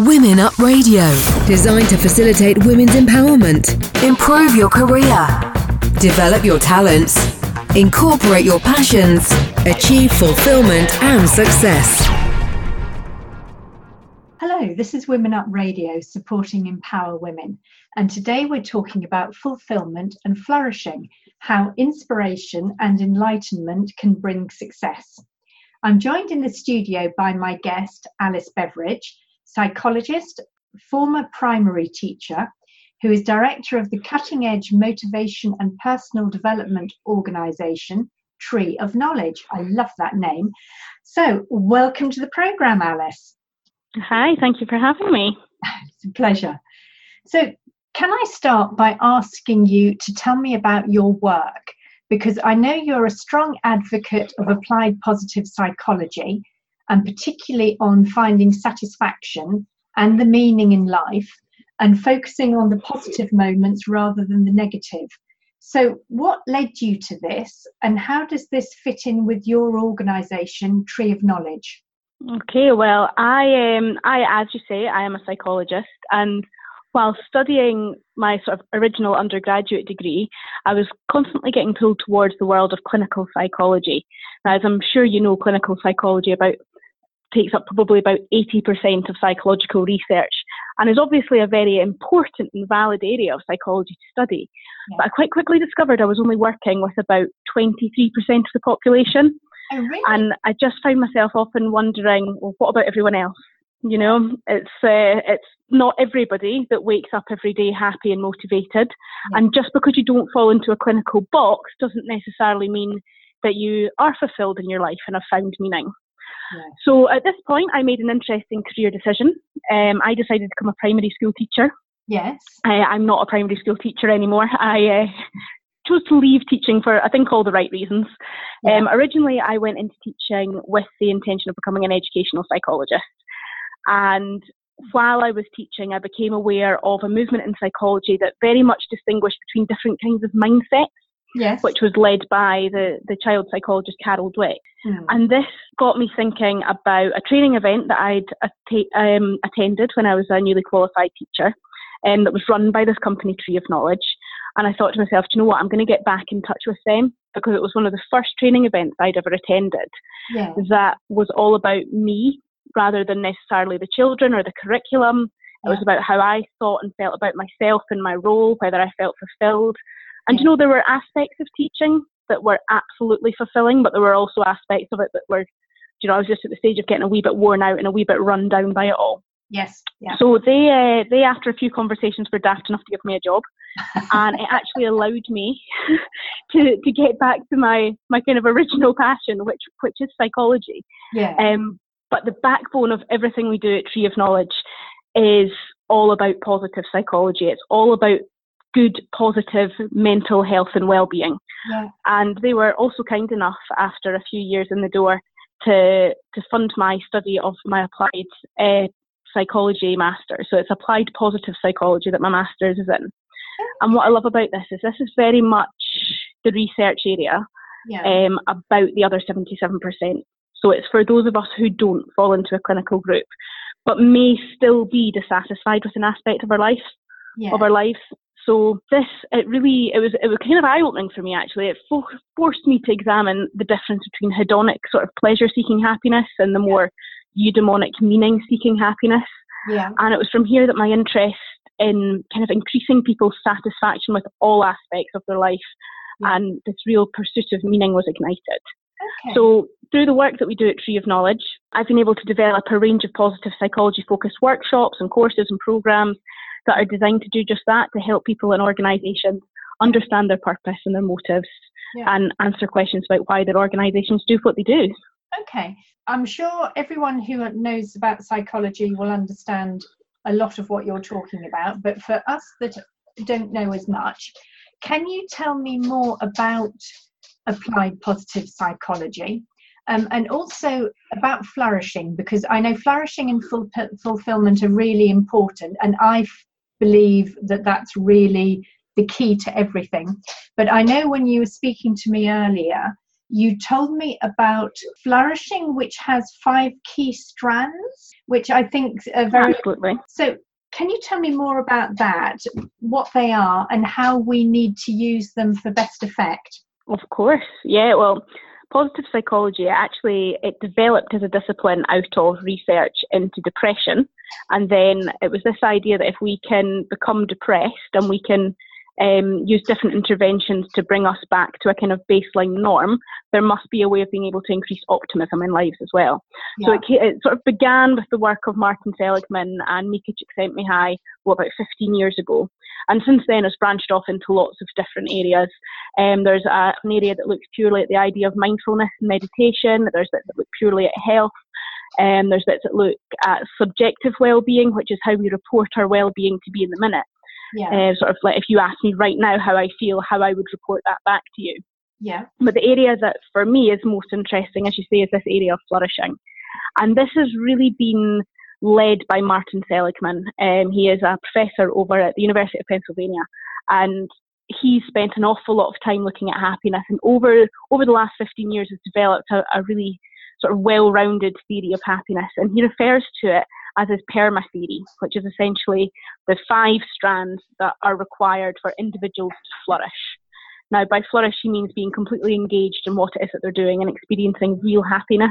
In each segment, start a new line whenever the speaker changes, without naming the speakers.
Women Up Radio, designed to facilitate women's empowerment, improve your career, develop your talents, incorporate your passions, achieve fulfillment and success.
Hello, this is Women Up Radio supporting Empower Women. And today we're talking about fulfillment and flourishing, how inspiration and enlightenment can bring success. I'm joined in the studio by my guest, Alice Beveridge, psychologist, former primary teacher, who is director of the Cutting Edge Motivation and Personal Development Organization, Tree of Knowledge. I love that name. So, welcome to the program, Alice.
Hi, thank you for having me.
It's a pleasure. So, can I start by asking you to tell me about your work? Because I know you're a strong advocate of applied positive psychology and particularly on finding satisfaction and the meaning in life and focusing on the positive moments rather than the negative. So, what led you to this, and how does this fit in with your organisation, Tree of Knowledge?
Okay, well, I um, I as you say, I am a psychologist, and while studying my sort of original undergraduate degree, I was constantly getting pulled towards the world of clinical psychology. Now, as I'm sure you know, clinical psychology about takes up probably about 80% of psychological research and is obviously a very important and valid area of psychology to study. Yeah. But I quite quickly discovered I was only working with about 23% of the population.
Oh, really?
And I just found myself often wondering, well, what about everyone else? You know, it's uh, it's not everybody that wakes up every day happy and motivated, yeah. and just because you don't fall into a clinical box doesn't necessarily mean that you are fulfilled in your life and have found meaning. So at this point, I made an interesting career decision. Um, I decided to become a primary school teacher.
Yes.
I, am not a primary school teacher anymore. I uh, chose to leave teaching for, I think, all the right reasons. Yeah. Um, originally, I went into teaching with the intention of becoming an educational psychologist. And while I was teaching, I became aware of a movement in psychology that very much distinguished between different kinds of mindsets
yes.
which was led by the, the child psychologist Carol Dweck. Mm. And this got me thinking about a training event that I'd att- um, attended when I was a newly qualified teacher um, that was run by this company, Tree of Knowledge. And I thought to myself, do you know what, I'm going to get back in touch with them because it was one of the first training events I'd ever attended
yeah.
that was all about me rather than necessarily the children or the curriculum. It was about how I thought and felt about myself and my role, whether I felt fulfilled, and you know, there were aspects of teaching that were absolutely fulfilling, but there were also aspects of it that were, you know, I was just at the stage of getting a wee bit worn out and a wee bit run down by it all.
Yes. Yeah.
So they, uh, they after a few conversations were daft enough to give me a job, and it actually allowed me to to get back to my my kind of original passion, which which is psychology.
Yeah.
Um, but the backbone of everything we do at Tree of Knowledge is all about positive psychology. It's all about good, positive mental health and well-being.
Yeah.
And they were also kind enough, after a few years in the door, to to fund my study of my applied uh, psychology master. So it's applied positive psychology that my master's is in. And what I love about this is this is very much the research area
yeah.
um, about the other 77%. So it's for those of us who don't fall into a clinical group, but may still be dissatisfied with an aspect of our life,
yeah.
of our lives. So this, it really, it was, it was kind of eye-opening for me actually. It fo- forced me to examine the difference between hedonic sort of pleasure-seeking happiness and the more eudaimonic meaning-seeking happiness.
Yeah.
And it was from here that my interest in kind of increasing people's satisfaction with all aspects of their life yeah. and this real pursuit of meaning was ignited.
Okay.
So through the work that we do at Tree of Knowledge, I've been able to develop a range of positive psychology focused workshops and courses and programs that are designed to do just that to help people and organisations understand their purpose and their motives yeah. and answer questions about why their organisations do what they do.
Okay, I'm sure everyone who knows about psychology will understand a lot of what you're talking about, but for us that don't know as much, can you tell me more about applied positive psychology? Um, and also about flourishing because I know flourishing and full, fulfillment are really important, and I believe that that's really the key to everything. But I know when you were speaking to me earlier, you told me about flourishing, which has five key strands, which I think are very.
Absolutely.
So, can you tell me more about that, what they are, and how we need to use them for best effect?
Of course, yeah. Well, positive psychology actually it developed as a discipline out of research into depression, and then it was this idea that if we can become depressed and we can um, use different interventions to bring us back to a kind of baseline norm, there must be a way of being able to increase optimism in lives as well. Yeah. So it, it, sort of began with the work of Martin Seligman and Mihaly Csikszentmihalyi, well, about 15 years ago. And since then, it's branched off into lots of different areas. Um, there's a, an area that looks purely at the idea of mindfulness and meditation. There's bits that look purely at health. Um, there's bits that look at subjective well-being, which is how we report our well-being to be in the minute. Yeah. Uh, sort of like if you ask me right now how I feel, how I would report that back to you.
Yeah.
But the area that for me is most interesting, as you say, is this area of flourishing. And this has really been led by Martin Seligman. Um, he is a professor over at the University of Pennsylvania, and he spent an awful lot of time looking at happiness. And over over the last 15 years, has developed a, a really sort of well-rounded theory of happiness. And he refers to it as is PERMA theory, which is essentially the five strands that are required for individuals to flourish. Now, by flourish, he means being completely engaged in what it is that they're doing and experiencing real happiness,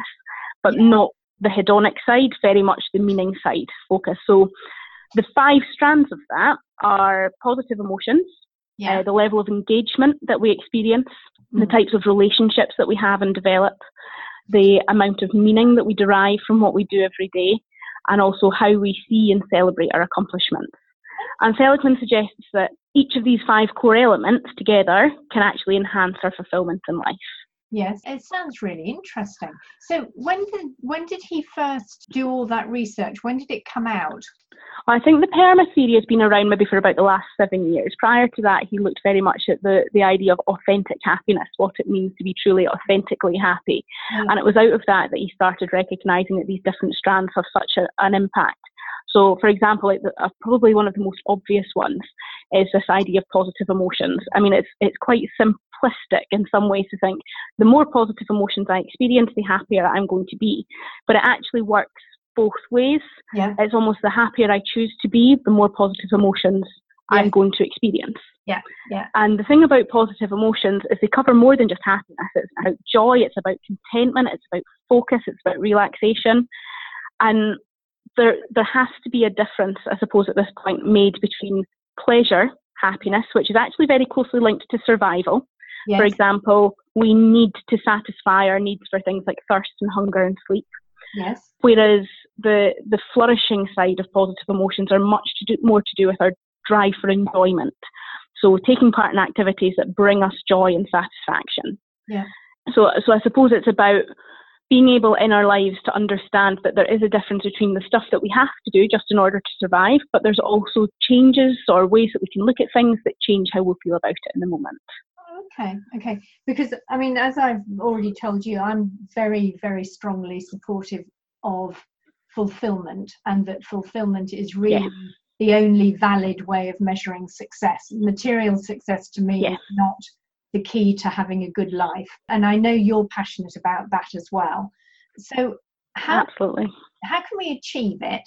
but not the hedonic side, very much the meaning side focus. So, the five strands of that are positive emotions, yeah. uh, the level of engagement that we experience, mm. the types of relationships that we have and develop, the amount of meaning that we derive from what we do every day, and also how we see and celebrate our accomplishments. And Seligman suggests that each of these five core elements together can actually enhance our fulfillment in life.
Yes, it sounds really interesting. So when did when did he first do all that research? When did it come out?
I think the PERMA theory has been around maybe for about the last seven years. Prior to that, he looked very much at the, the idea of authentic happiness, what it means to be truly authentically happy. Mm. And it was out of that that he started recognizing that these different strands have such a, an impact. So, for example, like the, uh, probably one of the most obvious ones is this idea of positive emotions. I mean, it's it's quite simplistic in some ways to think the more positive emotions I experience, the happier I'm going to be. But it actually works both ways.
Yeah.
It's almost the happier I choose to be, the more positive emotions yeah. I'm going to experience.
Yeah, yeah.
And the thing about positive emotions is they cover more than just happiness. It's about joy, it's about contentment, it's about focus, it's about relaxation. And there there has to be a difference, I suppose, at this point made between pleasure, happiness, which is actually very closely linked to survival. Yes. For example, we need to satisfy our needs for things like thirst and hunger and sleep.
Yes.
Whereas the the flourishing side of positive emotions are much to do, more to do with our drive for enjoyment. So taking part in activities that bring us joy and satisfaction.
Yeah.
So so I suppose it's about being able in our lives to understand that there is a difference between the stuff that we have to do just in order to survive, but there's also changes or ways that we can look at things that change how we feel about it in the moment.
Okay, okay. Because, I mean, as I've already told you, I'm very, very strongly supportive of fulfillment and that fulfillment is really yeah. the only valid way of measuring success. Material success to me yeah. is not the key to having a good life. And I know you're passionate about that as well. So, how,
absolutely,
how can we achieve it,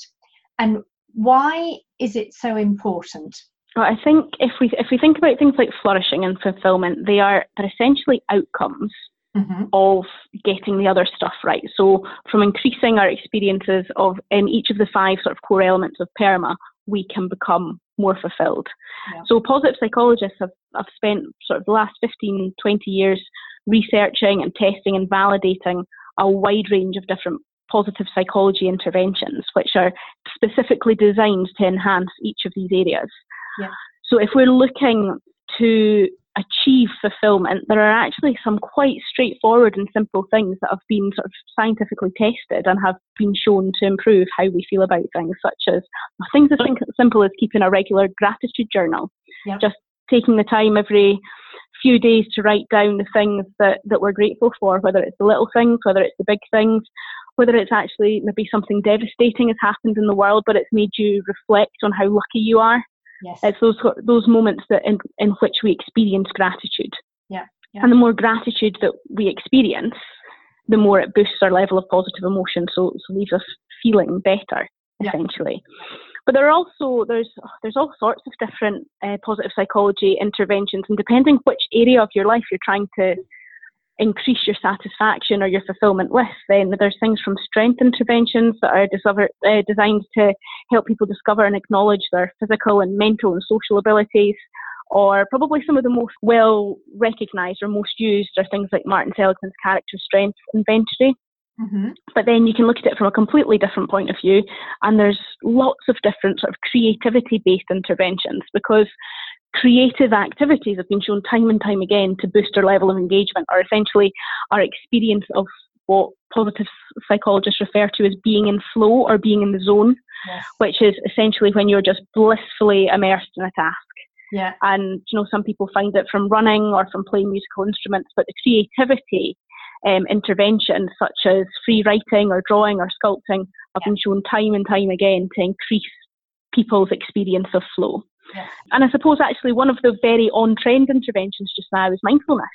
and why is it so important?
Well, I think if we if we think about things like flourishing and fulfillment, they are they're essentially outcomes mm-hmm. of getting the other stuff right. So from increasing our experiences of in each of the five sort of core elements of PERMA, we can become more fulfilled. Yeah. So positive psychologists have, have spent sort of the last 15, 20 years researching and testing and validating a wide range of different positive psychology interventions, which are specifically designed to enhance each of these areas.
Yeah.
So if we're looking to achieve fulfillment, there are actually some quite straightforward and simple things that have been sort of scientifically tested and have been shown to improve how we feel about things, such as things as simple as keeping a regular gratitude journal.
Yep.
Just taking the time every few days to write down the things that, that we're grateful for, whether it's the little things, whether it's the big things, whether it's actually maybe something devastating has happened in the world, but it's made you reflect on how lucky you are
Yes.
It's those those moments that in, in which we experience gratitude.
Yeah.
Yeah. And the more gratitude that we experience, the more it boosts our level of positive emotion, so, so leaves us feeling better, essentially. Yeah. But there are also there's there's all sorts of different uh, positive psychology interventions, and depending which area of your life you're trying to increase your satisfaction or your fulfillment with, then there's things from strength interventions that are discover, uh, designed to help people discover and acknowledge their physical and mental and social abilities. Or probably some of the most well recognised or most used are things like Martin Seligman's character strength inventory. Mm-hmm. But then you can look at it from a completely different point of view, and there's lots of different sort of creativity based interventions because creative activities have been shown time and time again to boost our level of engagement or essentially our experience of what positive psychologists refer to as being in flow or being in the zone, yes. which is essentially when you're just blissfully immersed in a task.
Yeah.
And you know, some people find it from running or from playing musical instruments, but the creativity um, interventions such as free writing or drawing or sculpting have yeah. been shown time and time again to increase people's experience of flow. And I suppose actually one of the very on trend interventions just now is mindfulness.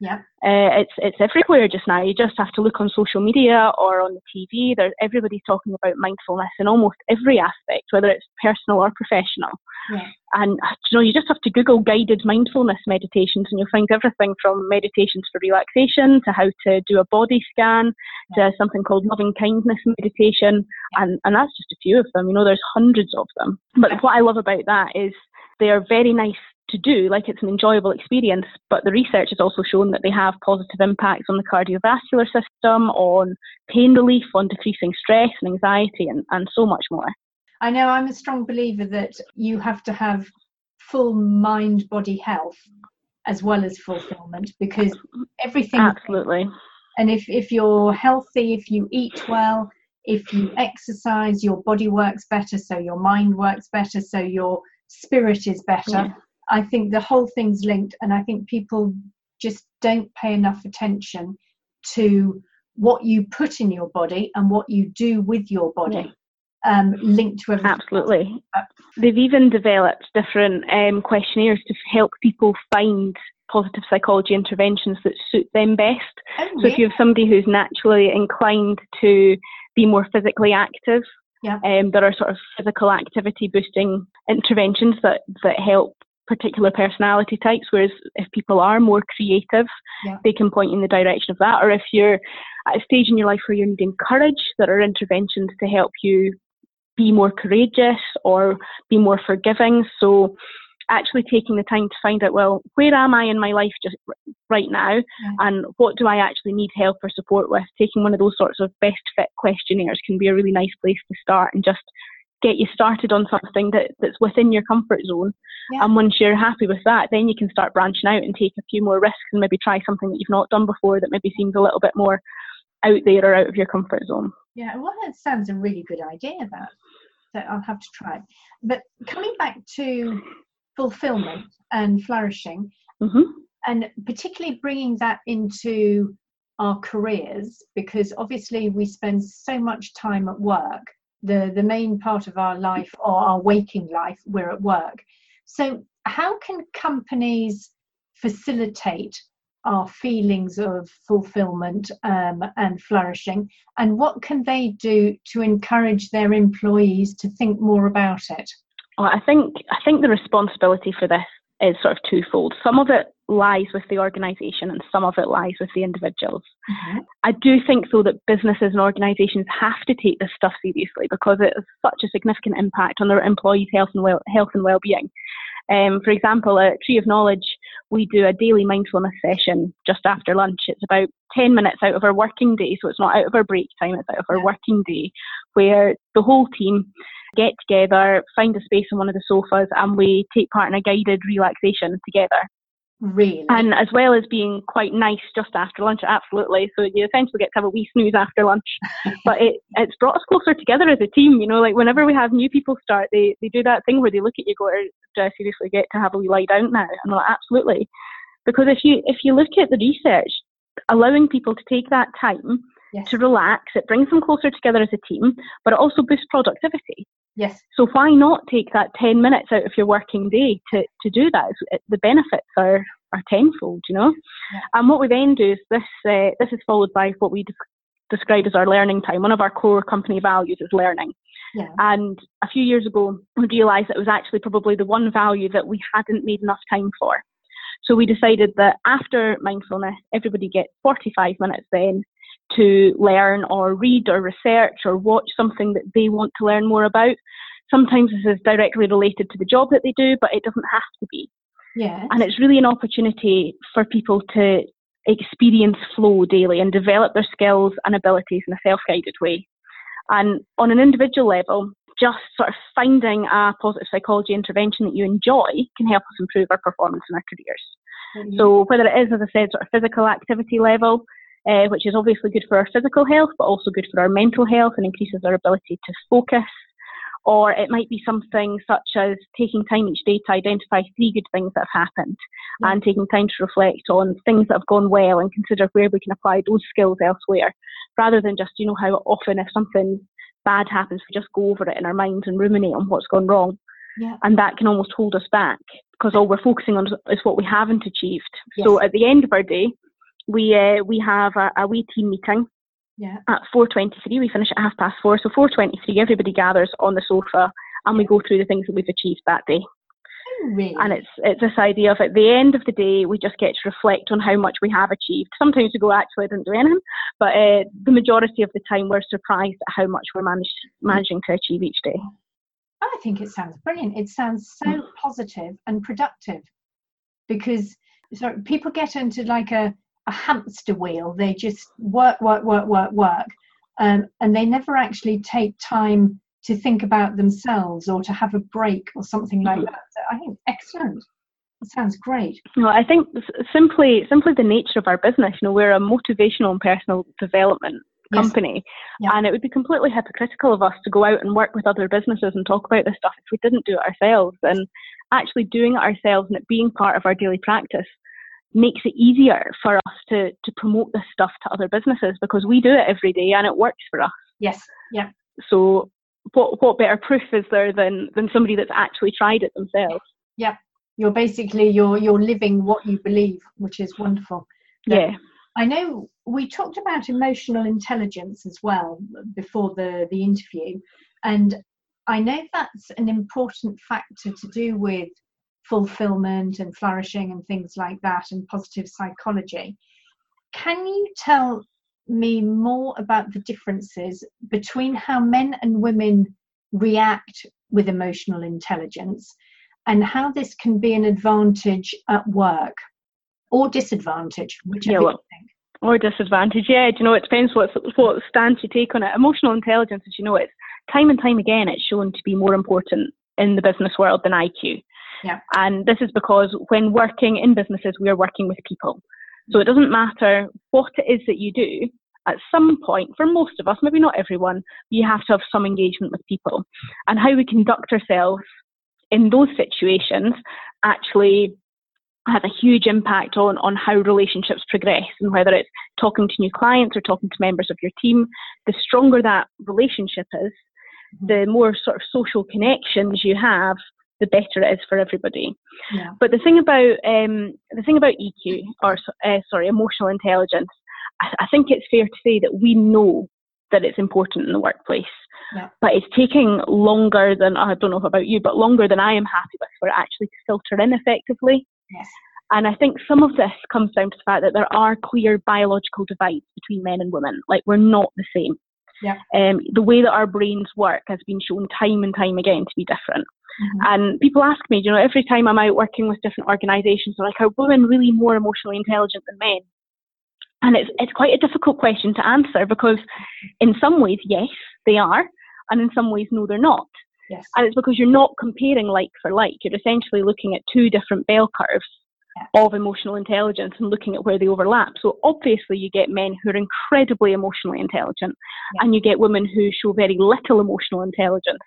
Yeah.
Uh, it's it's everywhere just now. You just have to look on social media or on the TV. There's everybody's talking about mindfulness in almost every aspect, whether it's personal or professional. Yeah. And you know, you just have to Google guided mindfulness meditations, and you'll find everything from meditations for relaxation to how to do a body scan yeah. to something called loving kindness meditation, yeah. and and that's just a few of them. You know, there's hundreds of them. But what I love about that is they are very nice to do, like it's an enjoyable experience, but the research has also shown that they have positive impacts on the cardiovascular system, on pain relief, on decreasing stress and anxiety, and, and so much more.
I know I'm a strong believer that you have to have full mind body health as well as fulfillment because everything.
Absolutely.
And if, if you're healthy, if you eat well, if you exercise, your body works better, so your mind works better, so your spirit is better. Yeah. I think the whole thing's linked, and I think people just don't pay enough attention to what you put in your body and what you do with your body. Um, linked to everything.
Absolutely. They've even developed different um, questionnaires to help people find positive psychology interventions that suit them best. Oh, so if you have somebody who's naturally inclined to be more physically active,
yeah.
um, there are sort of physical activity boosting interventions that, that help particular personality types, whereas if people are more creative, yeah. they can point in the direction of that. Or if you're at a stage in your life where you're needing courage, there are interventions to help you be more courageous or be more forgiving. So actually taking the time to find out, well, where am I in my life just right now, yeah. and what do I actually need help or support with? Taking one of those sorts of best fit questionnaires can be a really nice place to start and just get you started on something that, that's within your comfort zone. Yeah. And once you're happy with that, then you can start branching out and take a few more risks and maybe try something that you've not done before that maybe seems a little bit more out there or out of your comfort zone.
Yeah, well, that sounds a really good idea, that. So I'll have to try. But coming back to fulfillment and flourishing,
mm-hmm.
and particularly bringing that into our careers, because obviously we spend so much time at work the the main part of our life or our waking life we're at work. So how can companies facilitate our feelings of fulfillment um, and flourishing? And what can they do to encourage their employees to think more about it?
Well i think i think the responsibility for this is sort of twofold some of it lies with the organisation and some of it lies with the individuals. Mm-hmm. I do think, though, that businesses and organisations have to take this stuff seriously because it has such a significant impact on their employees' health and well health and well-being. Um, for example, at Tree of Knowledge, we do a daily mindfulness session just after lunch. It's about 10 minutes out of our working day, so it's not out of our break time, it's out of our working day, where the whole team get together, find a space on one of the sofas, and we take part in a guided relaxation together.
Really?
And as well as being quite nice just after lunch, absolutely. So you essentially get to have a wee snooze after lunch. but it, it's brought us closer together as a team, you know, like whenever we have new people start, they, they do that thing where they look at you go, do I seriously get to have a wee lie down now? And I'm like, absolutely. Because if you if you look at the research, allowing people to take that time yes. to relax, it brings them closer together as a team, but it also boosts productivity.
Yes.
So why not take that 10 minutes out of your working day to, to do that? The benefits are are tenfold, you know. Yeah. And what we then do is this. Uh, this is followed by what we describe as our learning time. One of our core company values is learning. Yeah. And a few years ago, we realised that it was actually probably the one value that we hadn't made enough time for. So we decided that after mindfulness, everybody gets 45 minutes then to learn or read or research or watch something that they want to learn more about. Sometimes this is directly related to the job that they do, but it doesn't have to be.
Yeah.
And it's really an opportunity for people to experience flow daily and develop their skills and abilities in a self guided way. And on an individual level, just sort of finding a positive psychology intervention that you enjoy can help us improve our performance in our careers. Mm-hmm. So whether it is, as I said, sort of physical activity level, uh, which is obviously good for our physical health, but also good for our mental health and increases our ability to focus. Or it might be something such as taking time each day to identify three good things that have happened mm-hmm. and taking time to reflect on things that have gone well and consider where we can apply those skills elsewhere rather than just, you know, how often if something bad happens, we just go over it in our minds and ruminate on what's gone wrong.
Yeah.
And that can almost hold us back because all we're focusing on is what we haven't achieved. Yes. So at the end of our day, we uh, we have a, a wee team meeting
yeah.
at 4.23. We finish at half past four. So 4.23, everybody gathers on the sofa and we go through the things that we've achieved that day.
Really?
And it's it's this idea of at the end of the day, we just get to reflect on how much we have achieved. Sometimes we go, actually, I didn't do anything, but uh, the majority of the time, we're surprised at how much we're managed, managing to achieve each day.
I think it sounds brilliant. It sounds so mm. positive and productive because so people get into like a, a hamster wheel. They just work, work, work, work, work, um, and they never actually take time to think about themselves or to have a break or something like mm-hmm. that. So I think excellent. It sounds great.
No, I think simply simply the nature of our business. You know, we're a motivational and personal development company, yes. and it would be completely hypocritical of us to go out and work with other businesses and talk about this stuff if we didn't do it ourselves. And actually doing it ourselves and it being part of our daily practice makes it easier for us to to promote this stuff to other businesses because we do it every day and it works for us.
Yes. Yeah.
So what what better proof is there than than somebody that's actually tried it themselves?
Yeah, you're basically you're you're living what you believe, which is wonderful.
Yeah.
I know we talked about emotional intelligence as well before the the interview, and I know that's an important factor to do with fulfillment and flourishing and things like that and positive psychology. Can you tell me more about the differences between how men and women react with emotional intelligence and how this can be an advantage at work or disadvantage, whichever yeah, well, you think.
Or disadvantage, yeah. Do you know, it depends what, what stance you take on it. Emotional intelligence, as you know, it's time and time again, it's shown to be more important in the business world than IQ.
Yeah.
And this is because when working in businesses, we are working with people. So it doesn't matter what it is that you do, at some point, for most of us, maybe not everyone, you have to have some engagement with people. And how we conduct ourselves in those situations actually has a huge impact on, on how relationships progress and whether it's talking to new clients or talking to members of your team. The stronger that relationship is, mm-hmm. the more sort of social connections you have, the better it is for everybody.
Yeah.
But the thing about um, the thing about EQ or uh, sorry emotional intelligence I, think it's fair to say that we know that it's important in the workplace.
Yeah.
But it's taking longer than I don't know about you, but longer than I am happy with for it actually to filter in effectively.
Yes.
And I think some of this comes down to the fact that there are clear biological divides between men and women. Like we're not the same.
Yeah.
Um, the way that our brains work has been shown time and time again to be different. Mm-hmm. And people ask me, you know, every time I'm out working with different organisations, they're like, are women really more emotionally intelligent than men? And it's, it's quite a difficult question to answer because, in some ways, yes, they are, and in some ways, no, they're not.
Yes.
And it's because you're not comparing like for like. You're essentially looking at two different bell curves yeah. of emotional intelligence and looking at where they overlap. So obviously, you get men who are incredibly emotionally intelligent, yeah. and you get women who show very little emotional intelligence.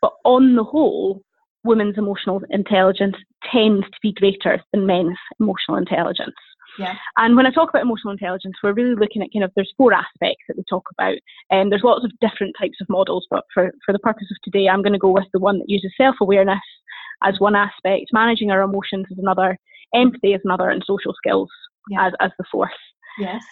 But on the whole, women's emotional intelligence tends to be greater than men's emotional intelligence.
Yeah.
And when I talk about emotional intelligence, we're really looking at kind of there's four aspects that we talk about, and um, there's lots of different types of models. But for for the purpose of today, I'm going to go with the one that uses self awareness as one aspect, managing our emotions as another, Empathy as another, and social skills yeah. as, as the fourth.
Yes.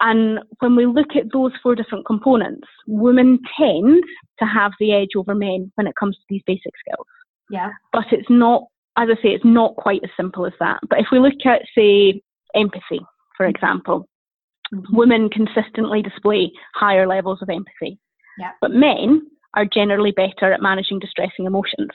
And when we look at those four different components, women tend to have the edge over men when it comes to these basic skills.
Yeah.
But it's not, as I say, it's not quite as simple as that. But if we look at, say, empathy, for mm-hmm. example, mm-hmm. women consistently display higher levels of empathy.
Yeah.
But men are generally better at managing distressing emotions.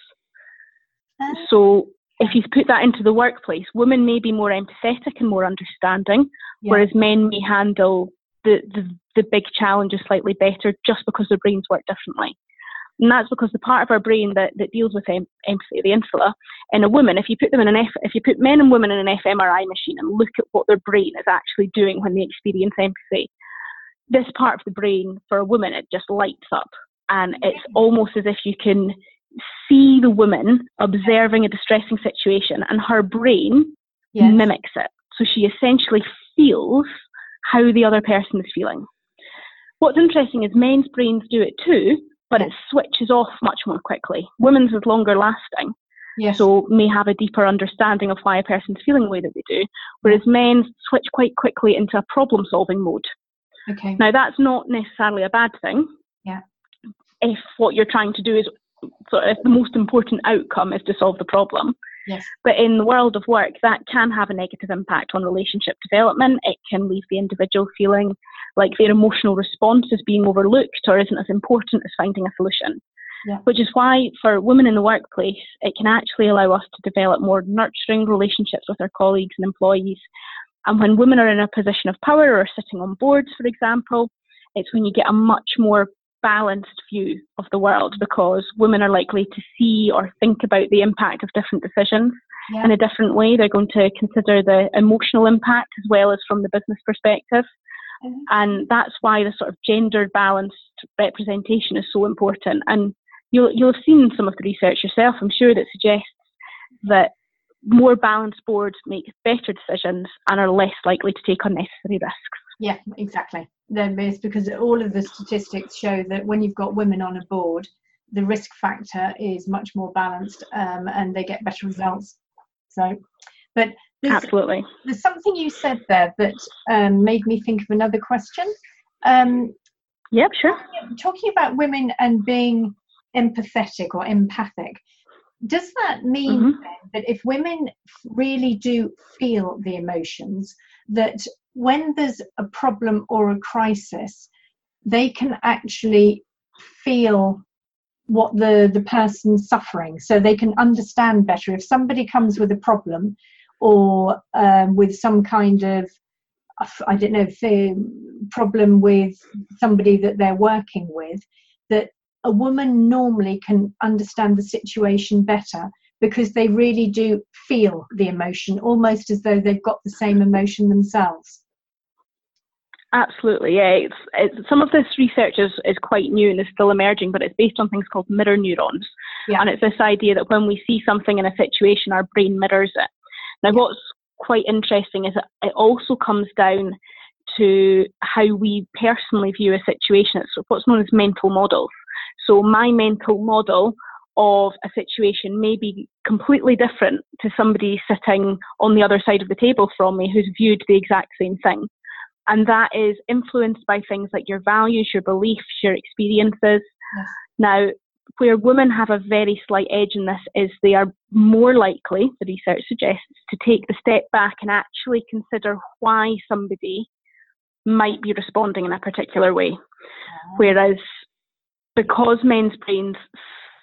Uh, so if you put that into the workplace, women may be more empathetic and more understanding, yeah. whereas men may handle the, the, the big challenges slightly better just because their brains work differently. And that's because the part of our brain that, that deals with em- empathy, the insula, in a woman, if you put them in an F, if you put men and women in an fMRI machine and look at what their brain is actually doing when they experience empathy, this part of the brain for a woman it just lights up, and it's mm-hmm. almost as if you can see the woman observing a distressing situation and her brain yes. mimics it. So she essentially feels how the other person is feeling. What's interesting is men's brains do it too, but it switches off much more quickly. Women's is longer lasting.
Yes.
So may have a deeper understanding of why a person's feeling the way that they do, whereas men's switch quite quickly into a problem solving mode.
Okay.
Now that's not necessarily a bad thing.
Yeah.
If what you're trying to do is so if the most important outcome is to solve the problem.
Yes.
But in the world of work, that can have a negative impact on relationship development. It can leave the individual feeling like their emotional response is being overlooked or isn't as important as finding a solution.
Yeah.
Which is why, for women in the workplace, it can actually allow us to develop more nurturing relationships with our colleagues and employees. And when women are in a position of power or sitting on boards, for example, it's when you get a much more balanced view of the world because women are likely to see or think about the impact of different decisions yeah. in a different way. They're going to consider the emotional impact as well as from the business perspective. Mm-hmm. And that's why the sort of gender balanced representation is so important. And you'll, you'll have seen some of the research yourself, I'm sure, that suggests that more balanced boards make better decisions and are less likely to take unnecessary risks.
Yeah, exactly. There is because all of the statistics show that when you've got women on a board, the risk factor is much more balanced um, and they get better results. So, but
there's, absolutely,
there's something you said there that um, made me think of another question. Um,
yep, sure.
Talking, about women and being empathetic or empathic, does that mean mm-hmm. that if women really do feel the emotions, that when there's a problem or a crisis, they can actually feel what the, the person's suffering so they can understand better. If somebody comes with a problem or um, with some kind of I don't know, problem with somebody that they're working with, that a woman normally can understand the situation better because they really do feel the emotion almost as though they've got the same emotion themselves.
Absolutely, yeah. It's, it's, some of this research is, is quite new and is still emerging, but it's based on things called mirror neurons.
Yeah.
And it's this idea that when we see something in a situation, our brain mirrors it. Now, what's quite interesting is that it also comes down to how we personally view a situation. It's what's known as mental models. So, my mental model of a situation may be completely different to somebody sitting on the other side of the table from me who's viewed the exact same thing. And that is influenced by things like your values, your beliefs, your experiences. Yes. Now, where women have a very slight edge in this is they are more likely, the research suggests, to take the step back and actually consider why somebody might be responding in a particular way. Oh. Whereas because men's brains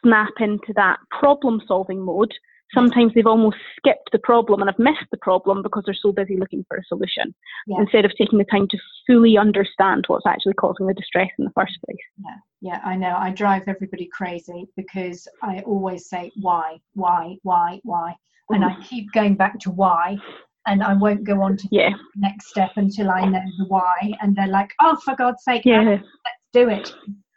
snap into that problem solving mode, sometimes they've almost skipped the problem and have missed the problem because they're so busy looking for a solution yeah. instead of taking the time to fully understand what's actually causing the distress in the first place.
Yeah, yeah, I know. I drive everybody crazy because I always say why, why, why, why, mm. and I mm-hmm. keep going back to why. And I won't go on to
yeah.
the next step until I know the why. And they're like, "Oh, for God's sake,
yeah.
let's do it!"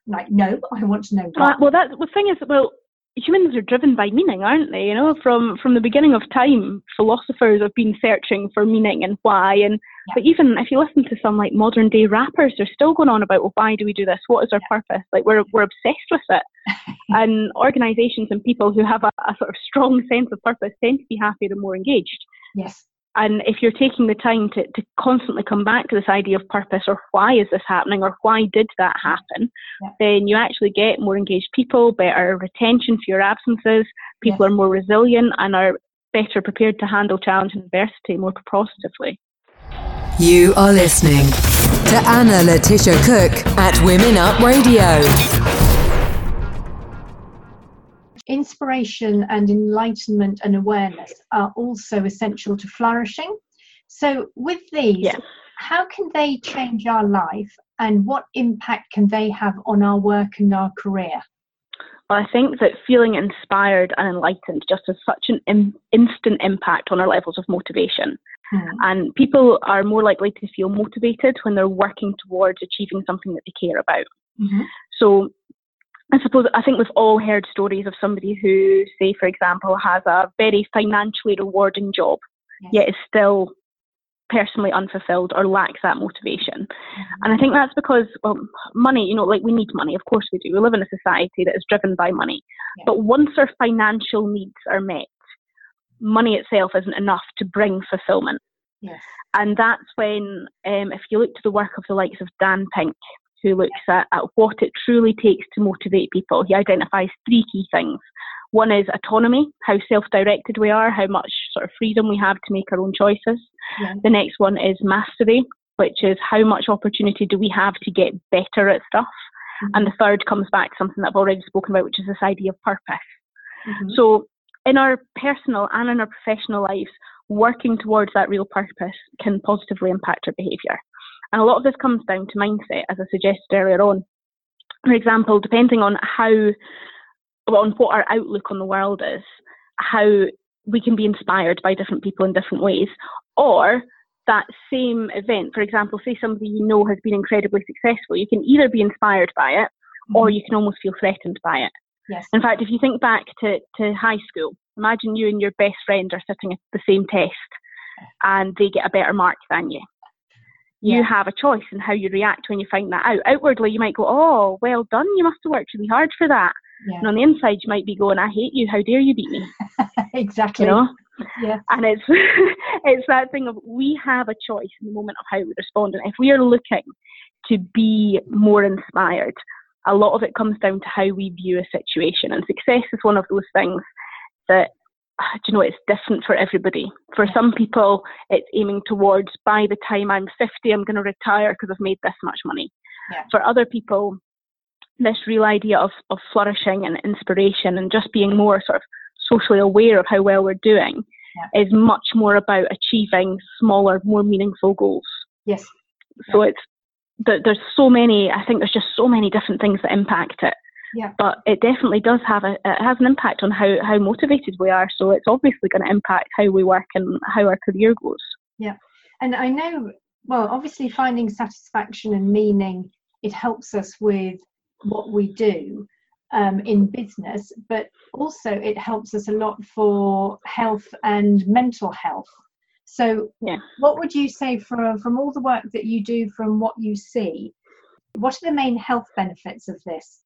like, no, I want to know why.
well, that the thing is, well, humans are driven by meaning, aren't they? You know, from from the beginning of time, philosophers have been searching for meaning and why. And yeah. but even if you listen to some like modern day rappers, they're still going on about, well, why do we do this? What is our yeah. purpose? Like we're we're obsessed with it. and organisations and people who have a, a, sort of strong sense of purpose tend to be happier and more engaged.
Yes.
And if you're taking the time to, to constantly come back to this idea of purpose or why is this happening or why did that happen, yeah. then you actually get more engaged people, better retention for your absences, people yes. are more resilient and are better prepared to handle challenge and adversity more positively.
You are listening to Anna Letitia Cook at Women Up Radio.
Inspiration and enlightenment and awareness are also essential to flourishing. So, with these, yeah. how can they change our life and what impact can they have on our work and our career?
Well, I think that feeling inspired and enlightened just has such an instant impact on our levels of motivation. Mm. And people are more likely to feel motivated when they're working towards achieving something that they care about. Mm-hmm. So I suppose I think we've all heard stories of somebody who, say, for example, has a very financially rewarding job, yes. yet is still personally unfulfilled or lacks that motivation. Mm-hmm. And I think that's because, well, money, you know, like we need money, of course we do. We live in a society that is driven by money. Yeah. But once our financial needs are met, money itself isn't enough to bring fulfillment.
Yes.
And that's when, um, if you look to the work of the likes of Dan Pink, who looks at, at what it truly takes to motivate people, he identifies three key things. One is autonomy, how self directed we are, how much sort of freedom we have to make our own choices. Yeah. The next one is mastery, which is how much opportunity do we have to get better at stuff. Mm-hmm. And the third comes back to something that I've already spoken about, which is this idea of purpose. Mm-hmm. So in our personal and in our professional lives, working towards that real purpose can positively impact our behaviour. And a lot of this comes down to mindset, as I suggested earlier on. For example, depending on how, on what our outlook on the world is, how we can be inspired by different people in different ways, or that same event, for example, say somebody you know has been incredibly successful, you can either be inspired by it mm-hmm. or you can almost feel threatened by it.
Yes.
In fact, if you think back to, to high school, imagine you and your best friend are sitting at the same test and they get a better mark than you. Yeah. You have a choice in how you react when you find that out. Outwardly, you might go, Oh, well done, you must have worked really hard for that. Yeah. And on the inside, you might be going, I hate you, how dare you beat me?
exactly.
You know?
Yeah.
And it's it's that thing of we have a choice in the moment of how we respond. And if we are looking to be more inspired, a lot of it comes down to how we view a situation. And success is one of those things that, Ah, do you know, it's different for everybody. For some people, it's aiming towards by the time I'm 50, I'm going to retire because I've made this much money.
Yeah.
For other people, this real idea of, of flourishing and inspiration and just being more sort of socially aware of how well we're doing yeah. is much more about achieving smaller, more meaningful goals.
Yes.
So yeah. it's there's so many. I think there's just so many different things that impact it.
Yeah.
But it definitely does have a it has an impact on how how motivated we are. So it's obviously going to impact how we work and how our career goes.
Yeah, and I know. Well, obviously, finding satisfaction and meaning it helps us with what we do um, in business, but also it helps us a lot for health and mental health. So,
yeah.
what would you say from from all the work that you do, from what you see? What are the main health benefits of this?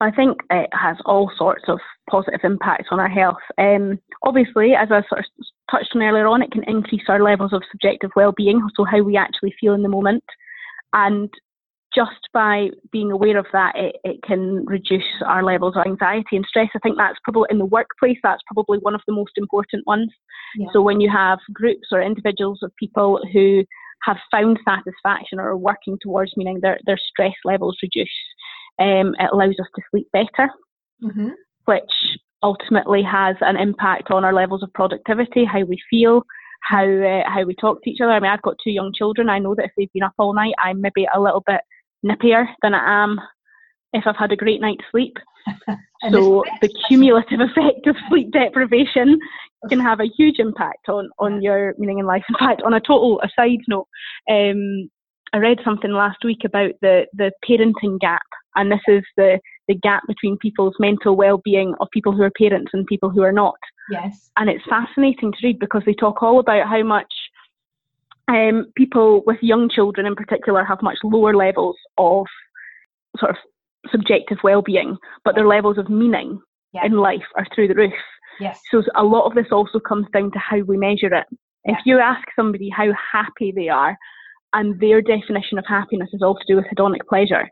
I think it has all sorts of positive impacts on our health. Um, obviously, as I sort of touched on earlier on, it can increase our levels of subjective well-being, so how we actually feel in the moment, and just by being aware of that, it, it can reduce our levels of anxiety and stress. I think that's probably in the workplace, that's probably one of the most important ones. Yeah. So when you have groups or individuals of people who have found satisfaction or are working towards meaning their, their stress levels reduce, um, it allows us to sleep better,
mm-hmm.
which ultimately has an impact on our levels of productivity, how we feel, how uh, how we talk to each other. I mean, I've got two young children. I know that if they've been up all night, I'm maybe a little bit nippier than I am if I've had a great night's sleep. so the cumulative effect of sleep deprivation can have a huge impact on, on your meaning in life. In fact, on a total aside note, um, I read something last week about the, the parenting gap, and this is the, the gap between people's mental well-being of people who are parents and people who are not.
Yes.
And it's fascinating to read because they talk all about how much um, people with young children in particular have much lower levels of sort of subjective well-being, but their levels of meaning yeah. in life are through the roof.
Yes.
So a lot of this also comes down to how we measure it. If you ask somebody how happy they are, and their definition of happiness is all to do with hedonic pleasure, yeah.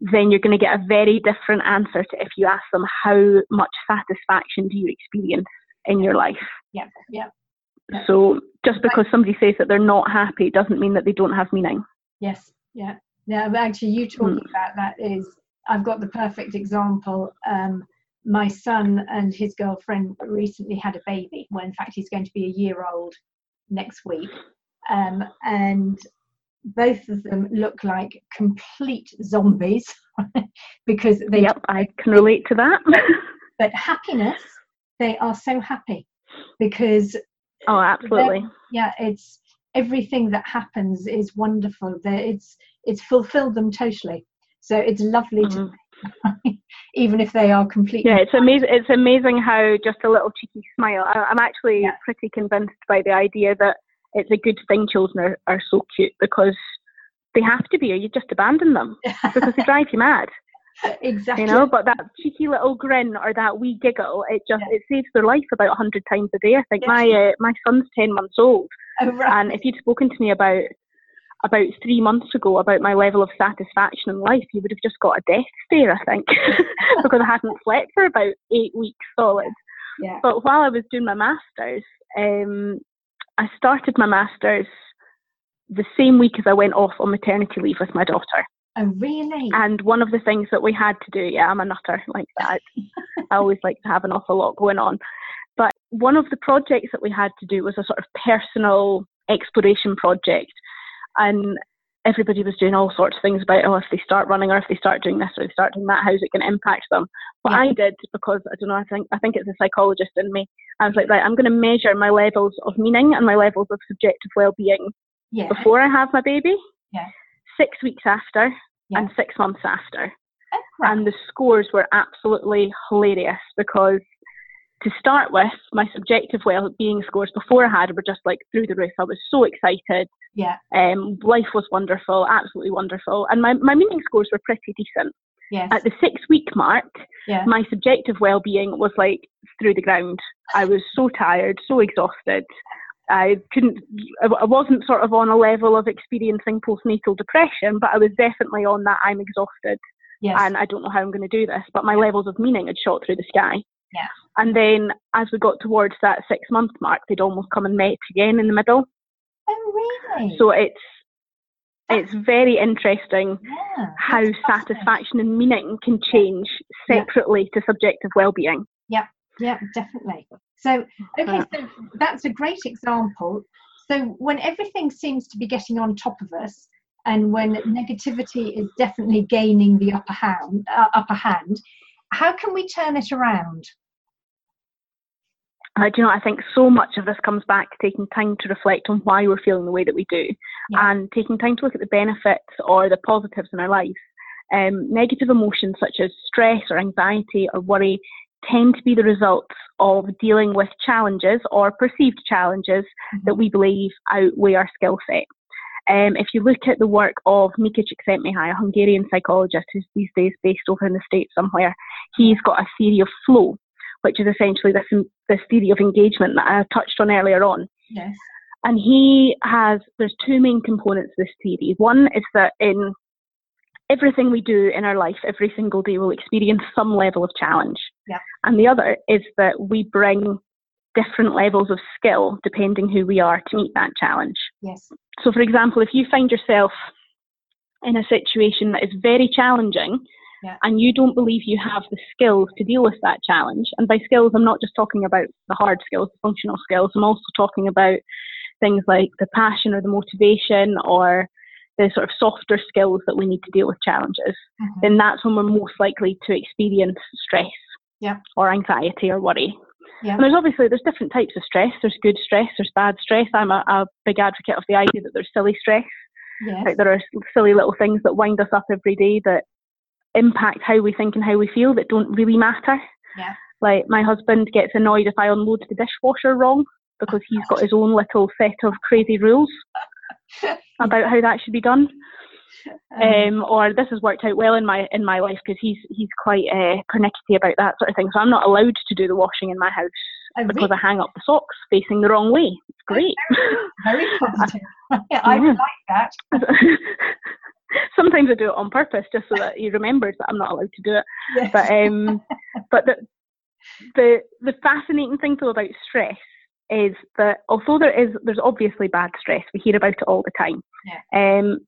Then you're going to get a very different answer to if you ask them how much satisfaction do you experience in your life.
Yeah, yeah.
yeah. So just because somebody says that they're not happy doesn't mean that they don't have meaning.
Yes, yeah. Yeah, actually, you talking mm. about that is, I've got the perfect example. Um, my son and his girlfriend recently had a baby. Well, in fact, he's going to be a year old next week um, and both of them look like complete zombies because they.
Yep, I can relate to that.
but happiness, they are so happy because.
Oh, absolutely.
Yeah, it's everything that happens is wonderful. It's it's fulfilled them totally. So it's lovely mm-hmm. to even if they are completely.
Yeah, it's amazing. It's amazing how just a little cheeky smile. I, am actually yeah. pretty convinced by the idea that it's a good thing children are, are so cute because they have to be or you just abandon them because they drive you mad.
Exactly.
You know, but that cheeky little grin or that wee giggle, it just yeah. it saves their life about a hundred times a day. I think yes. my uh, my son's ten months old, oh, right. and if you'd spoken to me about about three months ago about my level of satisfaction in life, you would have just got a death stare, I think, because I hadn't slept for about eight weeks solid. Yeah. But while I was doing my masters, um, I started my masters the same week as I went off on maternity leave with my daughter.
Oh, really?
And one of the things that we had to do, yeah, I'm a nutter like that. I always like to have an awful lot going on. But one of the projects that we had to do was a sort of personal exploration project. And everybody was doing all sorts of things about oh if they start running or if they start doing this or they start doing that how's it going to impact them what yeah. i did because i don't know i think i think it's a psychologist in me i was like right i'm going to measure my levels of meaning and my levels of subjective well-being yeah. before i have my baby
yeah.
six weeks after and six months after and the scores were absolutely hilarious because to start with, my subjective well-being scores before I had were just like through the roof. I was so excited.
Yeah.
Um, life was wonderful, absolutely wonderful, and my my meaning scores were pretty decent.
Yes.
At the six-week mark, yeah. my subjective well-being was like through the ground. I was so tired, so exhausted. I couldn't. I wasn't sort of on a level of experiencing postnatal depression, but I was definitely on that. I'm exhausted. Yes. And I don't know how I'm going to do this, but my levels of meaning had shot through the sky.
Yeah.
And then as we got towards that six month mark, they'd almost come and met again in the middle.
Oh, really?
So it's it's very interesting yeah, how satisfaction and meaning can change separately yeah. to subjective well-being.
Yeah, yeah, definitely. So, okay, so that's a great example. So, when everything seems to be getting on top of us, and when negativity is definitely gaining the upper hand, uh, upper hand, how can we turn it around?
Uh, do you know, I think so much of this comes back to taking time to reflect on why we're feeling the way that we do yeah. and taking time to look at the benefits or the positives in our life. Um, negative emotions such as stress or anxiety or worry tend to be the results of dealing with challenges or perceived challenges mm-hmm. that we believe outweigh our skill set. Um, if you look at the work of Mihaly Csikszentmihalyi, a Hungarian psychologist who's these days based over in the States somewhere, he's got a theory of flow, which is essentially this, this theory of engagement that I touched on earlier on.
Yes.
And he has, there's two main components to this theory. One is that in everything we do in our life every single day we will experience some level of challenge.
Yeah.
And the other is that we bring different levels of skill depending who we are to meet that challenge.
Yes.
So, for example, if you find yourself in a situation that is very challenging yeah. and you don't believe you have the skills to deal with that challenge, and by skills, I'm not just talking about the hard skills, the functional skills, I'm also talking about things like the passion or the motivation or the sort of softer skills that we need to deal with challenges, mm-hmm. then that's when we're most likely to experience stress
yeah.
or anxiety or worry.
Yeah.
And there's obviously there's different types of stress. There's good stress. There's bad stress. I'm a, a big advocate of the idea that there's silly stress.
Yes.
Like there are silly little things that wind us up every day that impact how we think and how we feel that don't really matter.
Yeah.
Like my husband gets annoyed if I unload the dishwasher wrong because he's got his own little set of crazy rules about how that should be done. um, or this has worked out well in my in my life because he's he's quite uh, pernickety about that sort of thing. So I'm not allowed to do the washing in my house oh, because really? I hang up the socks facing the wrong way. It's great.
Very positive. yeah, I like that.
Sometimes I do it on purpose just so that he remembers that I'm not allowed to do it. Yes. But um, but the the the fascinating thing though about stress is that although there is there's obviously bad stress, we hear about it all the time. Yeah. Um,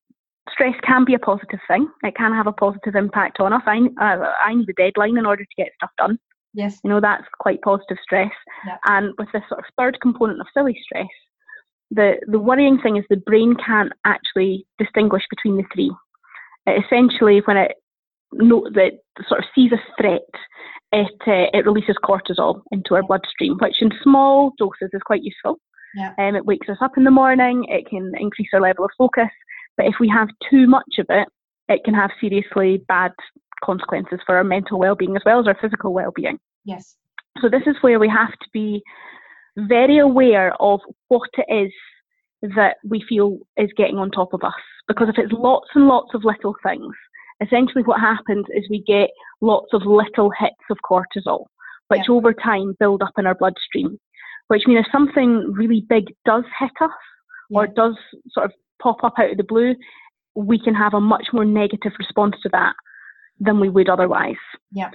stress can be a positive thing. It can have a positive impact on us. I uh, I need a deadline in order to get stuff done.
Yes.
You know that's quite positive stress. Yeah. And with this sort of third component of silly stress, the the worrying thing is the brain can't actually distinguish between the three. It essentially, when it note that sort of sees a threat, it uh, it releases cortisol into our bloodstream, which in small doses is quite useful.
Yeah.
Um, it wakes us up in the morning. It can increase our level of focus. But if we have too much of it, it can have seriously bad consequences for our mental well-being as well as our physical well-being.
Yes.
So this is where we have to be very aware of what it is that we feel is getting on top of us. Because if it's lots and lots of little things, essentially what happens is we get lots of little hits of cortisol, which yeah. over time build up in our bloodstream. Which means if something really big does hit us yeah. or does sort of pop up out of the blue, we can have a much more negative response to that than we would otherwise.
Yeah.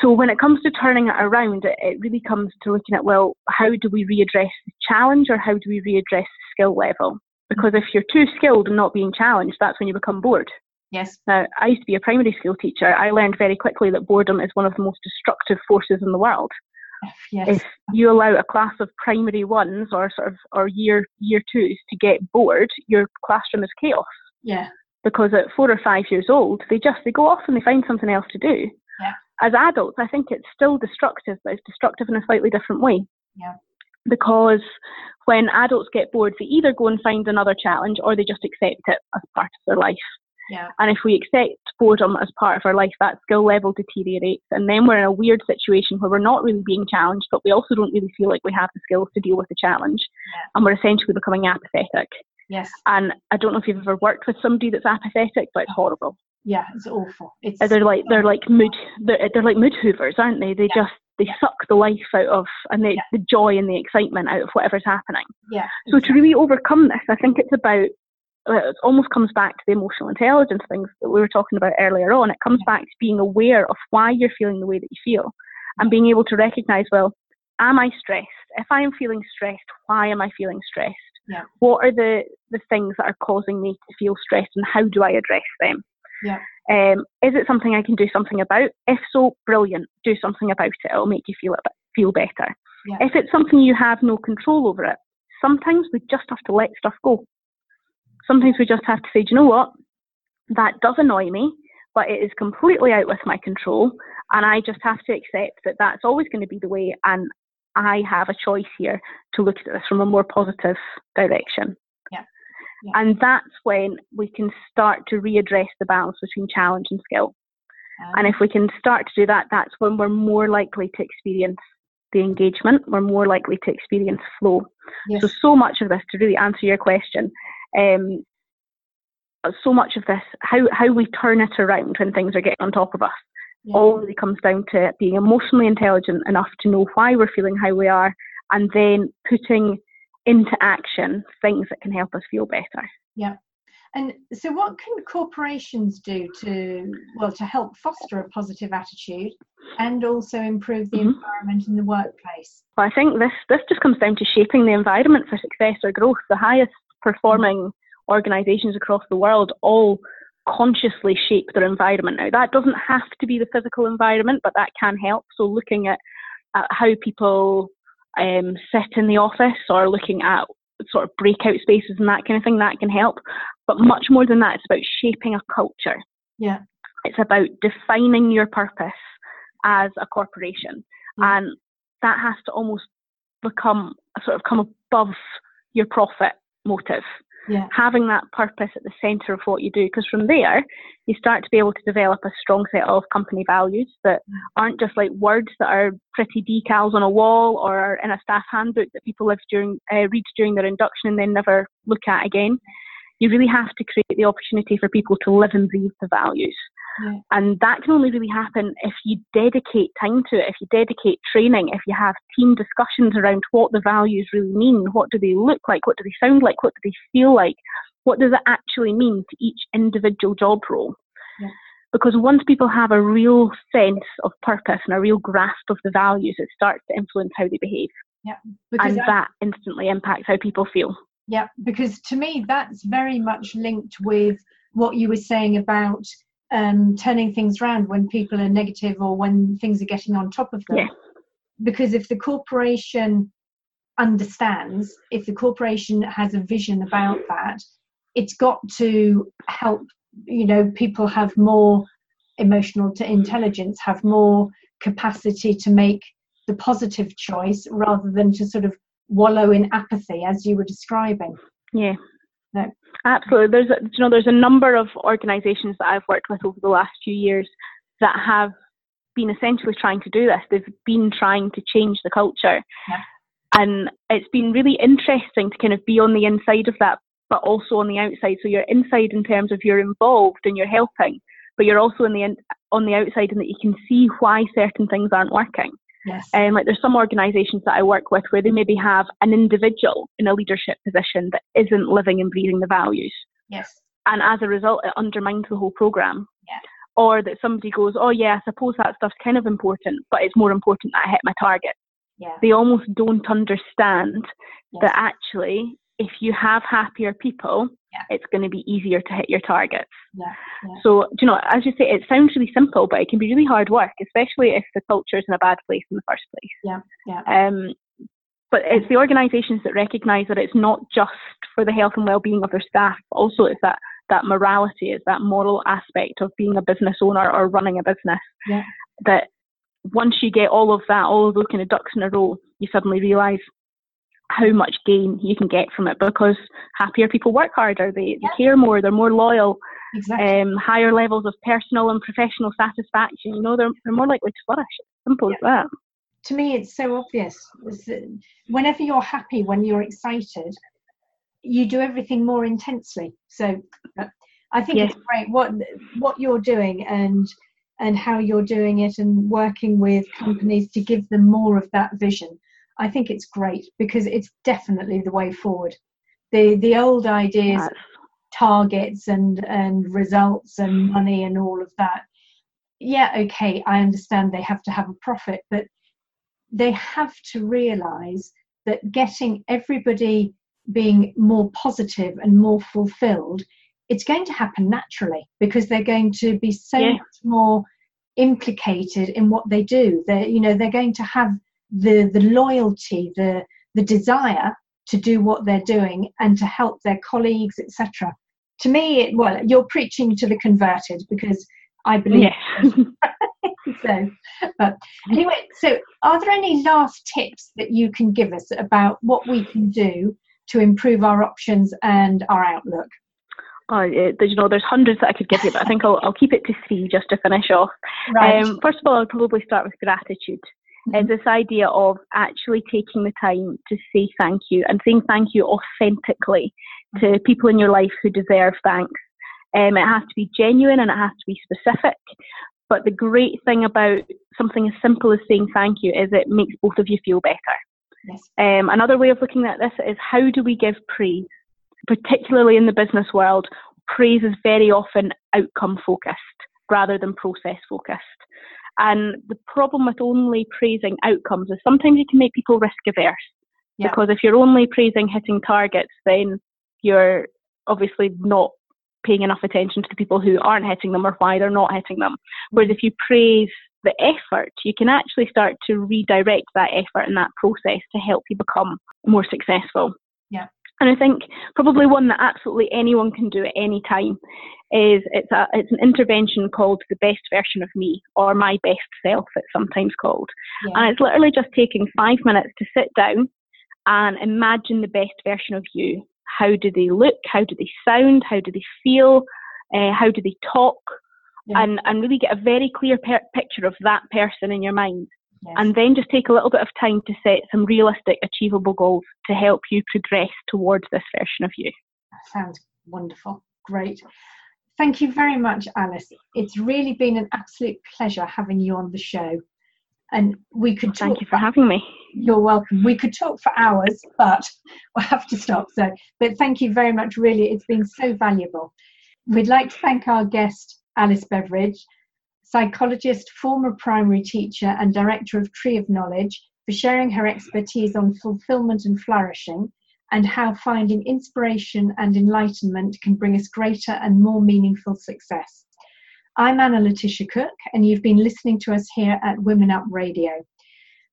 So when it comes to turning it around, it, it really comes to looking at well, how do we readdress the challenge or how do we readdress the skill level? Because if you're too skilled and not being challenged, that's when you become bored.
Yes.
Now, I used to be a primary school teacher. I learned very quickly that boredom is one of the most destructive forces in the world.
Yes.
If you allow a class of primary ones or sort of or year year twos to get bored, your classroom is chaos.
Yeah.
Because at four or five years old, they just they go off and they find something else to do.
Yeah.
As adults, I think it's still destructive, but it's destructive in a slightly different way.
Yeah.
Because when adults get bored, they either go and find another challenge or they just accept it as part of their life.
Yeah.
And if we accept boredom as part of our life, that skill level deteriorates. And then we're in a weird situation where we're not really being challenged, but we also don't really feel like we have the skills to deal with the challenge. Yeah. And we're essentially becoming apathetic.
Yes.
And I don't know if you've ever worked with somebody that's apathetic, but it's horrible.
Yeah, it's awful. It's
they're like they're like mood they're, they're like mood hoovers, aren't they? They yeah. just they yeah. suck the life out of and the, yeah. the joy and the excitement out of whatever's happening.
Yeah.
So to really overcome this, I think it's about it almost comes back to the emotional intelligence things that we were talking about earlier on. It comes back to being aware of why you're feeling the way that you feel and being able to recognize, well, am I stressed? If I am feeling stressed, why am I feeling stressed?
Yeah.
What are the, the things that are causing me to feel stressed and how do I address them?
Yeah.
Um, is it something I can do something about? If so, brilliant. Do something about it. It'll make you feel it, feel better.
Yeah.
If it's something you have no control over it, sometimes we just have to let stuff go sometimes we just have to say, do you know what? That does annoy me, but it is completely out with my control. And I just have to accept that that's always going to be the way. And I have a choice here to look at this from a more positive direction.
Yeah.
And that's when we can start to readdress the balance between challenge and skill. And if we can start to do that, that's when we're more likely to experience the engagement, we're more likely to experience flow. Yes. So, so much of this, to really answer your question, um, so much of this, how, how we turn it around when things are getting on top of us, yeah. all really comes down to being emotionally intelligent enough to know why we're feeling how we are and then putting into action things that can help us feel better.
Yeah. And so, what can corporations do to well to help foster a positive attitude and also improve the mm-hmm. environment in the workplace?
Well, I think this this just comes down to shaping the environment for success or growth. The highest performing organisations across the world all consciously shape their environment. Now, that doesn't have to be the physical environment, but that can help. So, looking at, at how people um, sit in the office or looking at sort of breakout spaces and that kind of thing, that can help. But much more than that, it's about shaping a culture.
Yeah.
It's about defining your purpose as a corporation. Yeah. And that has to almost become sort of come above your profit motive.
Yeah.
Having that purpose at the centre of what you do, because from there you start to be able to develop a strong set of company values that mm. aren't just like words that are pretty decals on a wall or in a staff handbook that people live during uh, read during their induction and then never look at again. you really have to create the opportunity for people to live and breathe the values. Yeah. And that can only really happen if you dedicate time to it, if you dedicate training, if you have team discussions around what the values really mean, what do they look like, what do they sound like, what do they feel like, what does it actually mean to each individual job role. Yeah. Because once people have a real sense of purpose and a real grasp of the values, it starts to influence how they behave.
Yeah.
and I, that instantly impacts how people feel.
Yeah, because to me, that's very much linked with what you were saying about um, turning things around when people are negative or when things are getting on top of them.
Yeah.
Because if the corporation understands, if the corporation has a vision about that, it's got to help, you know, people have more emotional to intelligence, have more capacity to make the positive choice rather than to sort of wallow in apathy as you were describing.
Yeah. No. Absolutely. There's a, you know there's a number of organisations that I've worked with over the last few years that have been essentially trying to do this. They've been trying to change the culture.
Yeah.
And it's been really interesting to kind of be on the inside of that, but also on the outside. So you're inside in terms of you're involved and you're helping, but you're also in the in, on the outside in that you can see why certain things aren't working.
Yes.
Um, like there's some organisations that I work with where they maybe have an individual in a leadership position that isn't living and breathing the values.
Yes.
And as a result, it undermines the whole programme.
Yeah.
Or that somebody goes, oh yeah, I suppose that stuff's kind of important, but it's more important that I hit my target.
Yeah.
They almost don't understand
yes.
that actually, if you have happier people,
yeah.
it's going to be easier to hit your targets.
Yeah. yeah.
So, you know, as you say, it sounds really simple, but it can be really hard work, especially if the culture is in a bad place in the first place.
Yeah, yeah.
Um, but it's the organisations that recognise that it's not just for the health and well-being of their staff, but also it's that that morality, it's that moral aspect of being a business owner or running a business.
Yeah.
That once you get all of that, all of those kind of ducks in a row, you suddenly realise how much gain you can get from it because happier people work harder, they,
yeah.
they care more, they're more loyal,
exactly.
um, higher levels of personal and professional satisfaction. You know, they're, they're more likely to flourish. Simple yeah. as that.
To me, it's so obvious. Whenever you're happy, when you're excited, you do everything more intensely. So uh, I think it's great what what you're doing and and how you're doing it and working with companies to give them more of that vision I think it's great because it's definitely the way forward. The the old ideas, yes. targets and and results and money and all of that. Yeah, okay, I understand they have to have a profit, but they have to realize that getting everybody being more positive and more fulfilled, it's going to happen naturally because they're going to be so much more implicated in what they do. They're you know they're going to have the the loyalty, the the desire to do what they're doing and to help their colleagues, etc. To me, it, well, you're preaching to the converted because I believe.
Yeah.
so, but anyway, so are there any last tips that you can give us about what we can do to improve our options and our outlook?
Oh, you know, there's hundreds that I could give you, but I think I'll, I'll keep it to three just to finish off.
Right.
Um, first of all, I'll probably start with gratitude mm-hmm. is this idea of actually taking the time to say thank you and saying thank you authentically to mm-hmm. people in your life who deserve thanks. Um, it has to be genuine and it has to be specific. But the great thing about something as simple as saying thank you is it makes both of you feel better.
Yes.
Um, another way of looking at this is how do we give praise? Particularly in the business world, praise is very often outcome focused rather than process focused. And the problem with only praising outcomes is sometimes you can make people risk averse. Yeah. Because if you're only praising hitting targets, then you're obviously not paying enough attention to the people who aren't hitting them or why they're not hitting them. Whereas if you praise the effort, you can actually start to redirect that effort and that process to help you become more successful. And I think probably one that absolutely anyone can do at any time is it's a it's an intervention called the best version of me or my best self it's sometimes called. Yeah. and it's literally just taking five minutes to sit down and imagine the best version of you. How do they look? How do they sound? How do they feel? Uh, how do they talk? Yeah. and and really get a very clear per- picture of that person in your mind yes. and then just take a little bit of time to set some realistic achievable goals to help you progress towards this version of you That
sounds Wonderful. Great. Thank you very much, Alice. It's really been an absolute pleasure having you on the show. And we could
Thank you for having me.
You're welcome. We could talk for hours, but we'll have to stop. So, but thank you very much. Really, it's been so valuable. We'd like to thank our guest, Alice Beveridge, psychologist, former primary teacher, and director of Tree of Knowledge, for sharing her expertise on fulfillment and flourishing and how finding inspiration and enlightenment can bring us greater and more meaningful success. I'm Anna Letitia Cook, and you've been listening to us here at Women Up Radio.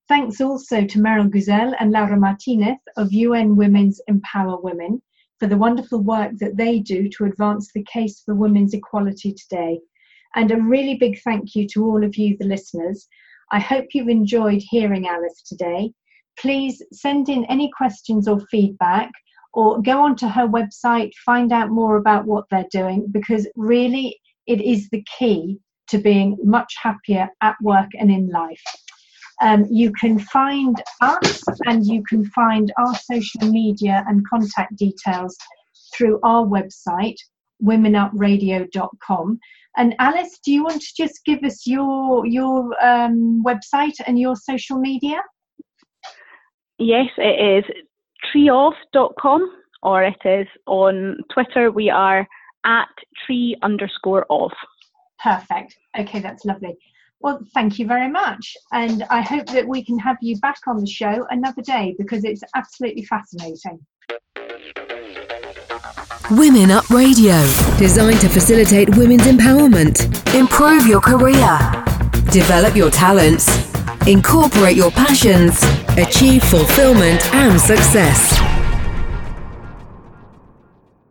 Thanks also to Meryl Guzel and Laura Martinez of UN Women's Empower Women for the wonderful work that they do to advance the case for women's equality today. And a really big thank you to all of you, the listeners. I hope you've enjoyed hearing Alice today please send in any questions or feedback or go onto her website, find out more about what they're doing because really it is the key to being much happier at work and in life. Um, you can find us and you can find our social media and contact details through our website, womenupradio.com. And Alice, do you want to just give us your your um, website and your social media?
Yes, it is treeof.com or it is on Twitter. We are at tree underscore of.
Perfect. Okay, that's lovely. Well, thank you very much. And I hope that we can have you back on the show another day because it's absolutely fascinating.
Women Up Radio, designed to facilitate women's empowerment, improve your career, develop your talents, incorporate your passions, achieve fulfillment and success.